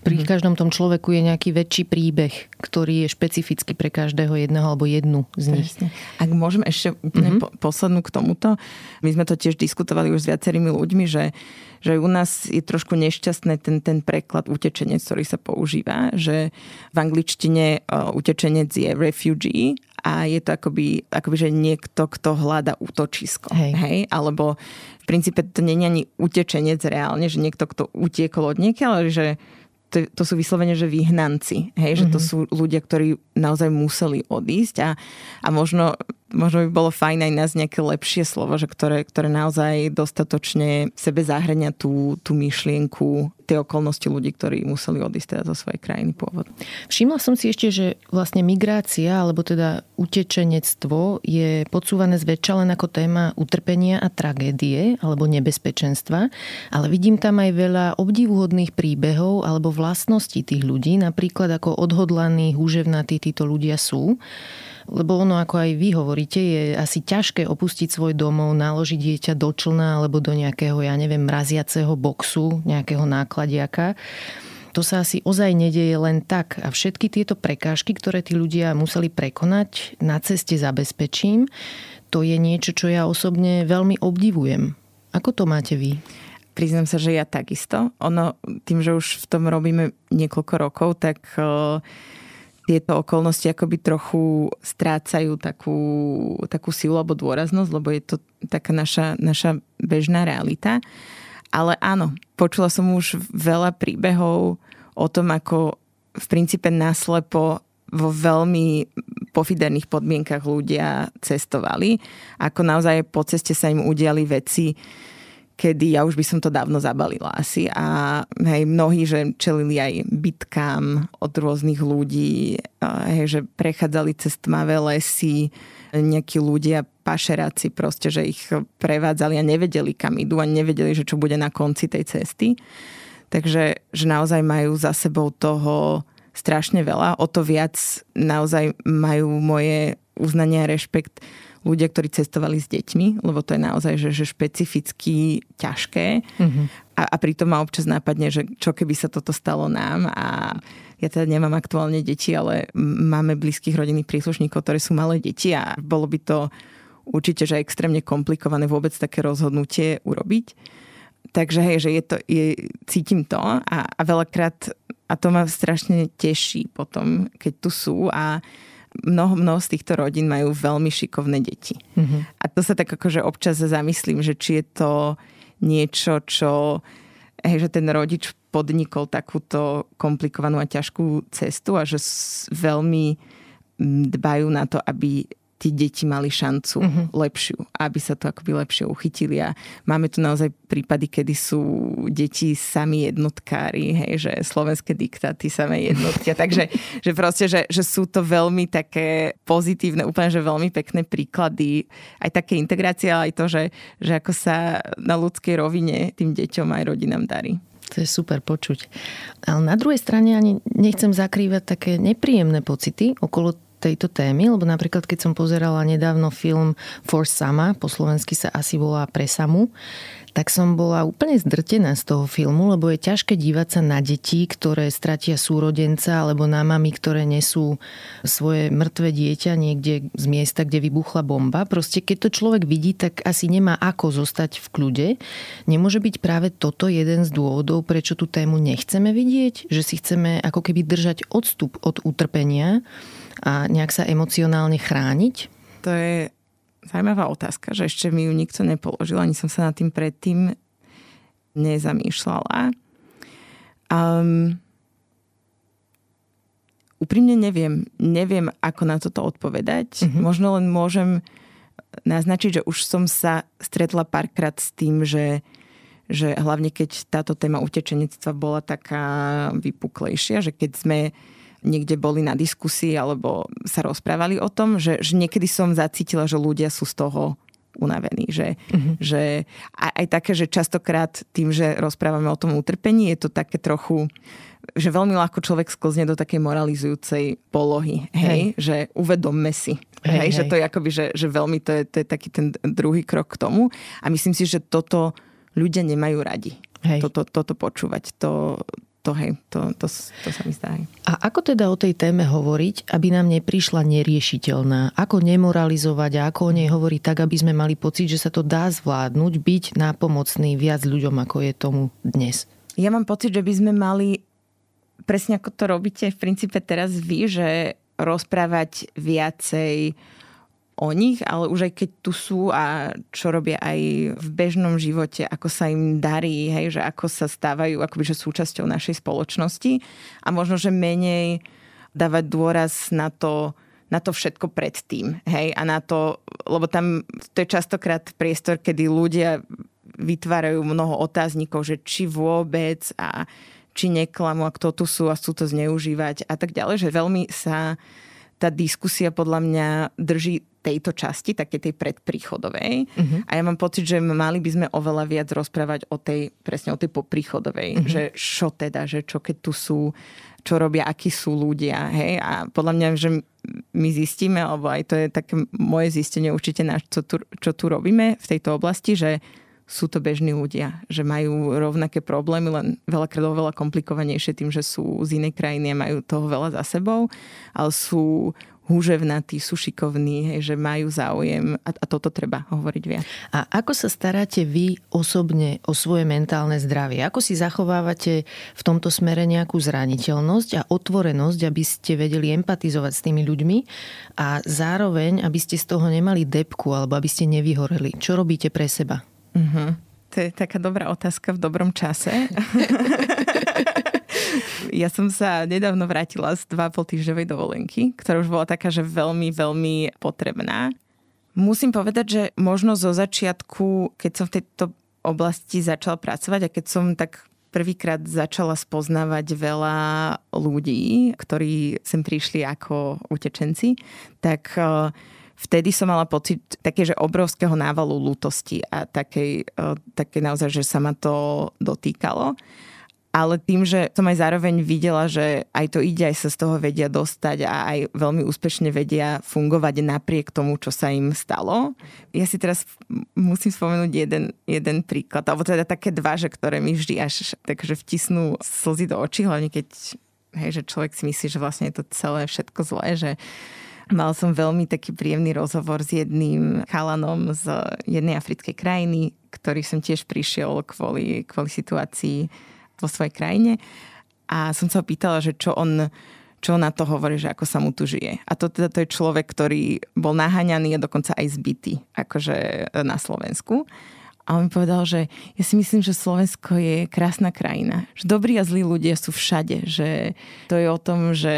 Speaker 1: pri mhm. každom tom človeku je nejaký väčší príbeh, ktorý je špecifický pre každého jedného alebo jednu z nich. Presne.
Speaker 2: Ak môžem ešte úplne mhm. po, poslednú k tomuto, my sme to tiež diskutovali už s viacerými ľuďmi, že že u nás je trošku nešťastné ten, ten preklad utečenec, ktorý sa používa, že v angličtine uh, utečenec je refugee a je to akoby, akoby že niekto, kto hľada útočisko. Hej. Hej? Alebo v princípe to nie je ani utečenec reálne, že niekto, kto utiekol od niekiaľ, ale že to, to sú vyslovene, že vyhnanci. Hej? Mm-hmm. Že to mhm. sú ľudia, ktorí naozaj museli odísť a, a možno možno by bolo fajn aj nás nejaké lepšie slovo, že ktoré, ktoré naozaj dostatočne sebe zahrania tú, tú myšlienku tie okolnosti ľudí, ktorí museli odísť teda zo svojej krajiny pôvodu.
Speaker 1: Všimla som si ešte, že vlastne migrácia, alebo teda utečenectvo je podsúvané zväčša len ako téma utrpenia a tragédie, alebo nebezpečenstva, ale vidím tam aj veľa obdivuhodných príbehov alebo vlastností tých ľudí, napríklad ako odhodlaní, húževnatí títo ľudia sú lebo ono, ako aj vy hovoríte, je asi ťažké opustiť svoj domov, naložiť dieťa do člna alebo do nejakého, ja neviem, mraziaceho boxu, nejakého nákladiaka. To sa asi ozaj nedieje len tak. A všetky tieto prekážky, ktoré tí ľudia museli prekonať, na ceste zabezpečím, to je niečo, čo ja osobne veľmi obdivujem. Ako to máte vy?
Speaker 2: Priznám sa, že ja takisto. Ono, tým, že už v tom robíme niekoľko rokov, tak uh, tieto okolnosti akoby trochu strácajú takú, takú silu alebo dôraznosť, lebo je to taká naša, naša bežná realita. Ale áno, počula som už veľa príbehov o tom, ako v princípe naslepo vo veľmi pofiderných podmienkach ľudia cestovali. Ako naozaj po ceste sa im udiali veci, kedy ja už by som to dávno zabalila asi. A hej, mnohí, že čelili aj bitkám od rôznych ľudí, hej, že prechádzali cez tmavé lesy, nejakí ľudia, pašeráci proste, že ich prevádzali a nevedeli, kam idú a nevedeli, že čo bude na konci tej cesty. Takže že naozaj majú za sebou toho strašne veľa. O to viac naozaj majú moje uznanie a rešpekt ľudia, ktorí cestovali s deťmi, lebo to je naozaj že, že špecificky ťažké. Mm-hmm. A, a pritom ma občas nápadne, že čo keby sa toto stalo nám a ja teda nemám aktuálne deti, ale máme blízkych rodinných príslušníkov, ktoré sú malé deti a bolo by to určite, že extrémne komplikované vôbec také rozhodnutie urobiť. Takže hej, že je to, je, cítim to a, a veľakrát a to ma strašne teší potom, keď tu sú a mnoho, mnoho z týchto rodín majú veľmi šikovné deti. Mm-hmm. A to sa tak akože občas zamyslím, že či je to niečo, čo hej, že ten rodič podnikol takúto komplikovanú a ťažkú cestu a že veľmi dbajú na to, aby tí deti mali šancu uh-huh. lepšiu, aby sa to akoby lepšie uchytili. A máme tu naozaj prípady, kedy sú deti sami jednotkári, hej, že slovenské diktáty samé jednotky. Takže že proste, že, že sú to veľmi také pozitívne, úplne, že veľmi pekné príklady aj také integrácie, ale aj to, že, že ako sa na ľudskej rovine tým deťom aj rodinám darí.
Speaker 1: To je super počuť. Ale na druhej strane ani nechcem zakrývať také nepríjemné pocity okolo tejto témy, lebo napríklad keď som pozerala nedávno film For Sama, po slovensky sa asi volá Pre Samu, tak som bola úplne zdrtená z toho filmu, lebo je ťažké dívať sa na deti, ktoré stratia súrodenca, alebo na mami, ktoré nesú svoje mŕtve dieťa niekde z miesta, kde vybuchla bomba. Proste keď to človek vidí, tak asi nemá ako zostať v kľude. Nemôže byť práve toto jeden z dôvodov, prečo tú tému nechceme vidieť, že si chceme ako keby držať odstup od utrpenia a nejak sa emocionálne chrániť?
Speaker 2: To je zaujímavá otázka, že ešte mi ju nikto nepoložil, ani som sa nad tým predtým nezamýšľala. Um, úprimne neviem. Neviem, ako na toto odpovedať. Mm-hmm. Možno len môžem naznačiť, že už som sa stretla párkrát s tým, že, že hlavne keď táto téma utečenectva bola taká vypuklejšia, že keď sme niekde boli na diskusii alebo sa rozprávali o tom, že, že niekedy som zacítila, že ľudia sú z toho unavení. Že, uh-huh. že aj, aj také, že častokrát tým, že rozprávame o tom utrpení, je to také trochu že veľmi ľahko človek sklzne do takej moralizujúcej polohy, hej, hej. že uvedomme si, hej, hej, že to je akoby, že, že veľmi to je, to je taký ten druhý krok k tomu a myslím si, že toto ľudia nemajú radi. Hej. Toto, toto počúvať. To, to, hej, to, to, to sa mi zdá.
Speaker 1: A ako teda o tej téme hovoriť, aby nám neprišla neriešiteľná? Ako nemoralizovať a ako o nej hovoriť tak, aby sme mali pocit, že sa to dá zvládnuť, byť nápomocný viac ľuďom, ako je tomu dnes?
Speaker 2: Ja mám pocit, že by sme mali, presne ako to robíte v princípe teraz vy, že rozprávať viacej o nich, ale už aj keď tu sú a čo robia aj v bežnom živote, ako sa im darí, hej, že ako sa stávajú akoby, že súčasťou našej spoločnosti. A možno, že menej dávať dôraz na to, na to všetko predtým, hej, a na to, lebo tam to je častokrát priestor, kedy ľudia vytvárajú mnoho otáznikov, že či vôbec a či neklamu a kto tu sú a sú to zneužívať a tak ďalej, že veľmi sa tá diskusia podľa mňa drží tejto časti, také tej predpríchodovej. Uh-huh. A ja mám pocit, že mali by sme oveľa viac rozprávať o tej, presne o tej popríchodovej. Uh-huh. Že čo teda, že čo keď tu sú, čo robia, akí sú ľudia. Hej? A podľa mňa, že my zistíme, alebo aj to je také moje zistenie určite, na čo tu, čo tu robíme v tejto oblasti, že sú to bežní ľudia, že majú rovnaké problémy, len veľakrát oveľa komplikovanejšie tým, že sú z inej krajiny a majú toho veľa za sebou, ale sú húževnatí, sú šikovní, hej, že majú záujem a, a toto treba hovoriť viac.
Speaker 1: A ako sa staráte vy osobne o svoje mentálne zdravie? Ako si zachovávate v tomto smere nejakú zraniteľnosť a otvorenosť, aby ste vedeli empatizovať s tými ľuďmi a zároveň, aby ste z toho nemali depku alebo aby ste nevyhoreli? Čo robíte pre seba?
Speaker 2: Uh-huh. To je taká dobrá otázka v dobrom čase. ja som sa nedávno vrátila z 2,5 týždňovej dovolenky, ktorá už bola taká, že veľmi, veľmi potrebná. Musím povedať, že možno zo začiatku, keď som v tejto oblasti začala pracovať a keď som tak prvýkrát začala spoznávať veľa ľudí, ktorí sem prišli ako utečenci, tak uh, vtedy som mala pocit také, že obrovského návalu lútosti a také, e, také naozaj, že sa ma to dotýkalo. Ale tým, že som aj zároveň videla, že aj to ide, aj sa z toho vedia dostať a aj veľmi úspešne vedia fungovať napriek tomu, čo sa im stalo. Ja si teraz musím spomenúť jeden, jeden príklad, alebo teda také dva, že ktoré mi vždy až takže vtisnú slzy do očí, hlavne keď hej, že človek si myslí, že vlastne je to celé všetko zlé, že Mal som veľmi taký príjemný rozhovor s jedným chalanom z jednej africkej krajiny, ktorý som tiež prišiel kvôli, kvôli situácii vo svojej krajine. A som sa pýtala, že čo on, čo na to hovorí, že ako sa mu tu žije. A to teda to je človek, ktorý bol naháňaný a dokonca aj zbytý, akože na Slovensku. A on mi povedal, že ja si myslím, že Slovensko je krásna krajina. Že dobrí a zlí ľudia sú všade. Že to je o tom, že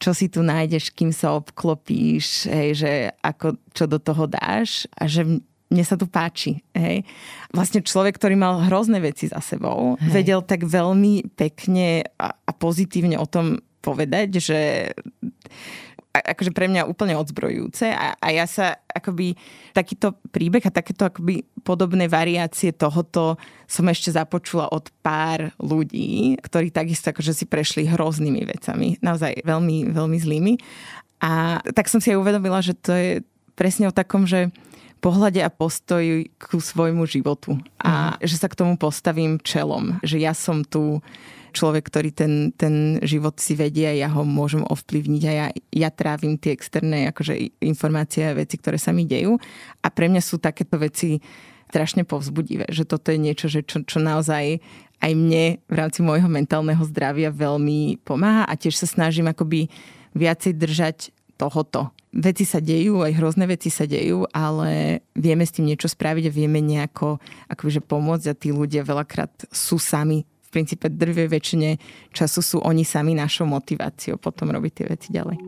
Speaker 2: čo si tu nájdeš, kým sa obklopíš, hej, že ako, čo do toho dáš a že mne sa tu páči. Hej. Vlastne človek, ktorý mal hrozné veci za sebou, hej. vedel tak veľmi pekne a, a pozitívne o tom povedať, že akože pre mňa úplne odzbrojujúce a, a ja sa akoby takýto príbeh a takéto akoby podobné variácie tohoto som ešte započula od pár ľudí, ktorí takisto akože si prešli hroznými vecami, naozaj veľmi, veľmi zlými. A tak som si aj uvedomila, že to je presne o takom, že pohľade a postoji ku svojmu životu a mm. že sa k tomu postavím čelom, že ja som tu človek, ktorý ten, ten život si vedie a ja ho môžem ovplyvniť a ja, ja trávim tie externé akože, informácie a veci, ktoré sa mi dejú. A pre mňa sú takéto veci strašne povzbudivé, že toto je niečo, že čo, čo naozaj aj mne v rámci môjho mentálneho zdravia veľmi pomáha a tiež sa snažím akoby viacej držať tohoto. Veci sa dejú, aj hrozné veci sa dejú, ale vieme s tým niečo spraviť a vieme nejako akože pomôcť a tí ľudia veľakrát sú sami princípe drvej väčšine času sú oni sami našou motiváciou potom robiť tie veci ďalej.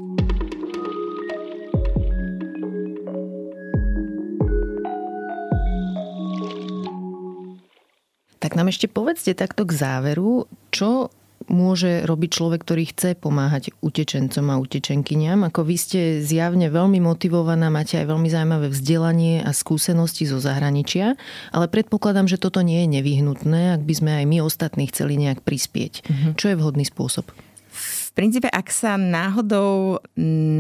Speaker 1: Tak nám ešte povedzte takto k záveru, čo môže robiť človek, ktorý chce pomáhať utečencom a utečenkyniam? Ako vy ste zjavne veľmi motivovaná, máte aj veľmi zaujímavé vzdelanie a skúsenosti zo zahraničia, ale predpokladám, že toto nie je nevyhnutné, ak by sme aj my ostatní chceli nejak prispieť. Mm-hmm. Čo je vhodný spôsob?
Speaker 2: Princípe, ak sa náhodou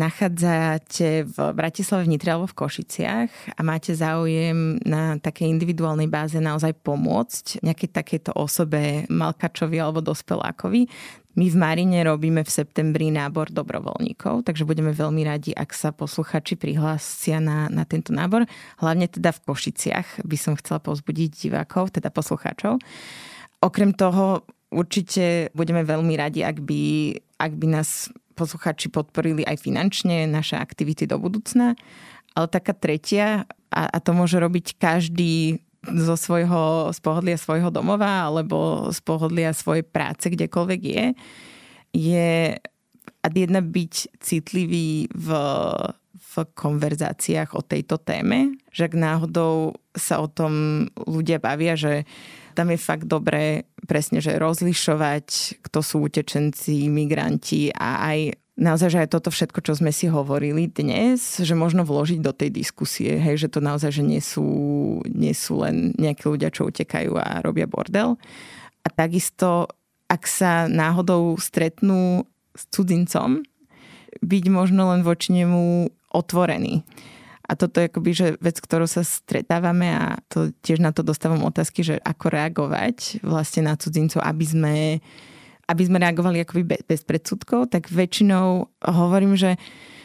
Speaker 2: nachádzate v Bratislave, v Nitre alebo v Košiciach a máte záujem na takej individuálnej báze naozaj pomôcť nejakej takejto osobe, malkačovi alebo dospelákovi, my v Marine robíme v septembri nábor dobrovoľníkov, takže budeme veľmi radi, ak sa posluchači prihlásia na, na tento nábor. Hlavne teda v Košiciach by som chcela pozbudiť divákov, teda poslucháčov. Okrem toho určite budeme veľmi radi, ak by ak by nás posluchači podporili aj finančne naše aktivity do budúcna. Ale taká tretia, a, a to môže robiť každý zo svojho, z pohodlia svojho domova alebo z pohodlia svojej práce, kdekoľvek je, je a jedna byť citlivý v, v konverzáciách o tejto téme, že ak náhodou sa o tom ľudia bavia, že tam je fakt dobré presne, že rozlišovať, kto sú utečenci, migranti a aj naozaj, že aj toto všetko, čo sme si hovorili dnes, že možno vložiť do tej diskusie, hej, že to naozaj, že nie sú, nie sú len nejakí ľudia, čo utekajú a robia bordel. A takisto, ak sa náhodou stretnú s cudzincom, byť možno len voči nemu otvorený. A toto je akoby, že vec, ktorou sa stretávame a to tiež na to dostávam otázky, že ako reagovať vlastne na cudzincov, aby sme, aby sme reagovali akoby bez predsudkov, tak väčšinou hovorím, že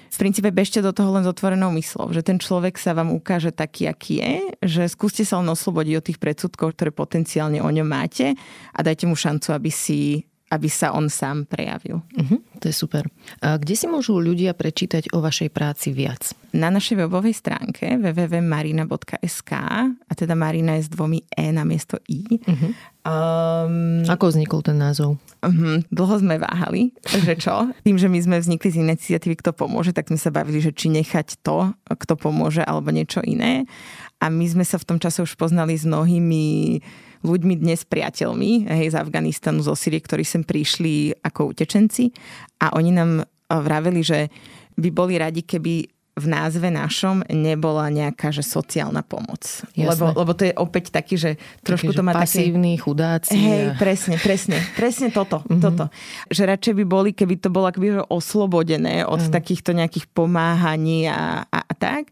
Speaker 2: v princípe bežte do toho len s otvorenou myslou, že ten človek sa vám ukáže taký, aký je, že skúste sa len oslobodiť od tých predsudkov, ktoré potenciálne o ňom máte a dajte mu šancu, aby si aby sa on sám prejavil.
Speaker 1: Uh-huh, to je super. A kde si môžu ľudia prečítať o vašej práci viac?
Speaker 2: Na našej webovej stránke www.marina.sk a teda Marina je s dvomi E na miesto I. Uh-huh.
Speaker 1: Um, Ako vznikol ten názov?
Speaker 2: Uh-huh, dlho sme váhali, že čo? Tým, že my sme vznikli z iniciatívy Kto pomôže, tak sme sa bavili, že či nechať to, kto pomôže, alebo niečo iné. A my sme sa v tom čase už poznali s mnohými ľuďmi dnes priateľmi hej, z Afganistanu, zo Syrie, ktorí sem prišli ako utečenci a oni nám eh, vraveli, že by boli radi, keby v názve našom nebola nejaká že sociálna pomoc. Lebo, lebo to je opäť taký, že trošku
Speaker 1: taký,
Speaker 2: to má
Speaker 1: pasívny, také... chudáci.
Speaker 2: Hej, presne, presne. Presne toto. Mm-hmm. toto. Že radšej by boli, keby to bolo akoby oslobodené od mm. takýchto nejakých pomáhaní a, a, a tak.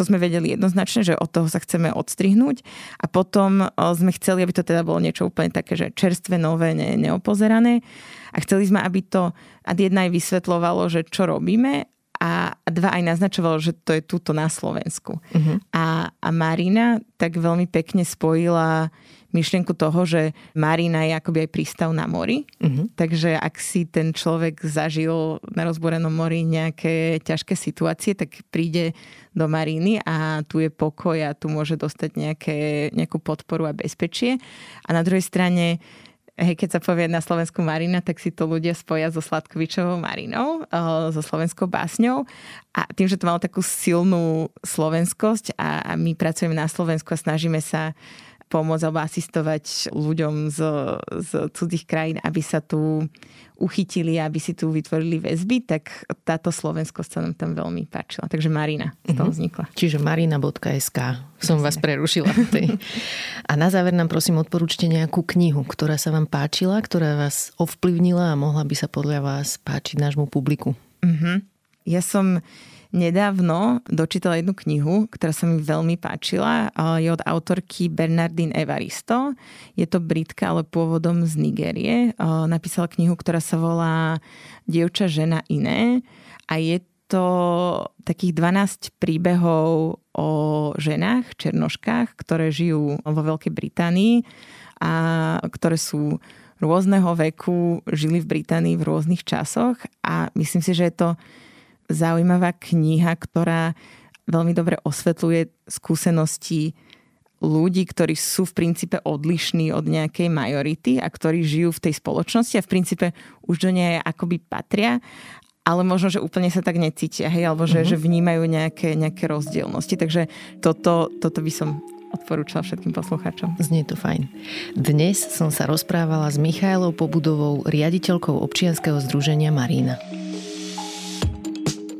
Speaker 2: To sme vedeli jednoznačne, že od toho sa chceme odstrihnúť. A potom sme chceli, aby to teda bolo niečo úplne také, že čerstvé, nové, ne, neopozerané. A chceli sme, aby to ad jedna aj vysvetlovalo, že čo robíme a dva aj naznačovalo, že to je túto na Slovensku. Uh-huh. A, a Marina tak veľmi pekne spojila myšlienku toho, že Marina je akoby aj prístav na mori. Uh-huh. Takže ak si ten človek zažil na rozborenom mori nejaké ťažké situácie, tak príde do Mariny a tu je pokoj a tu môže dostať nejaké, nejakú podporu a bezpečie. A na druhej strane hej, keď sa povie na Slovensku Marina, tak si to ľudia spoja so Sladkovičovou Marinou, eh, so slovenskou básňou. A tým, že to malo takú silnú slovenskosť a, a my pracujeme na Slovensku a snažíme sa pomôcť alebo asistovať ľuďom z, z cudzích krajín, aby sa tu uchytili, aby si tu vytvorili väzby, tak táto slovenskosť sa nám tam veľmi páčila. Takže Marina z toho mhm. vznikla.
Speaker 1: Čiže marina.sk som vás prerušila. A na záver nám prosím odporúčte nejakú knihu, ktorá sa vám páčila, ktorá vás ovplyvnila a mohla by sa podľa vás páčiť nášmu publiku.
Speaker 2: Uh-huh. Ja som nedávno dočítala jednu knihu, ktorá sa mi veľmi páčila. Je od autorky Bernardine Evaristo. Je to Britka, ale pôvodom z Nigérie. Napísala knihu, ktorá sa volá Dievča, žena, iné. A je to takých 12 príbehov o ženách, černoškách, ktoré žijú vo Veľkej Británii a ktoré sú rôzneho veku, žili v Británii v rôznych časoch a myslím si, že je to zaujímavá kniha, ktorá veľmi dobre osvetľuje skúsenosti ľudí, ktorí sú v princípe odlišní od nejakej majority a ktorí žijú v tej spoločnosti a v princípe už do nej akoby patria, ale možno, že úplne sa tak necítia, hej, alebo že, mm-hmm. že vnímajú nejaké, nejaké rozdielnosti. Takže toto, toto by som odporúčala všetkým poslucháčom.
Speaker 1: Znie to fajn. Dnes som sa rozprávala s Michailou Pobudovou, riaditeľkou občianskeho združenia Marína.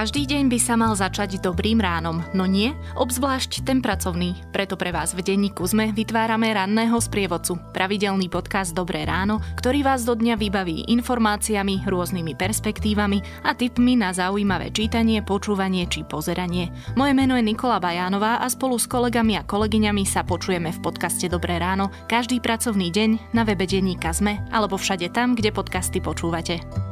Speaker 3: Každý deň by sa mal začať dobrým ránom, no nie, obzvlášť ten pracovný. Preto pre vás v denníku sme vytvárame ranného sprievodcu, pravidelný podcast Dobré ráno, ktorý vás do dňa vybaví informáciami, rôznymi perspektívami a tipmi na zaujímavé čítanie, počúvanie či pozeranie. Moje meno je Nikola Bajánová a spolu s kolegami a kolegyňami sa počujeme v podcaste Dobré ráno každý pracovný deň na webe denníka Zme alebo všade tam, kde podcasty počúvate.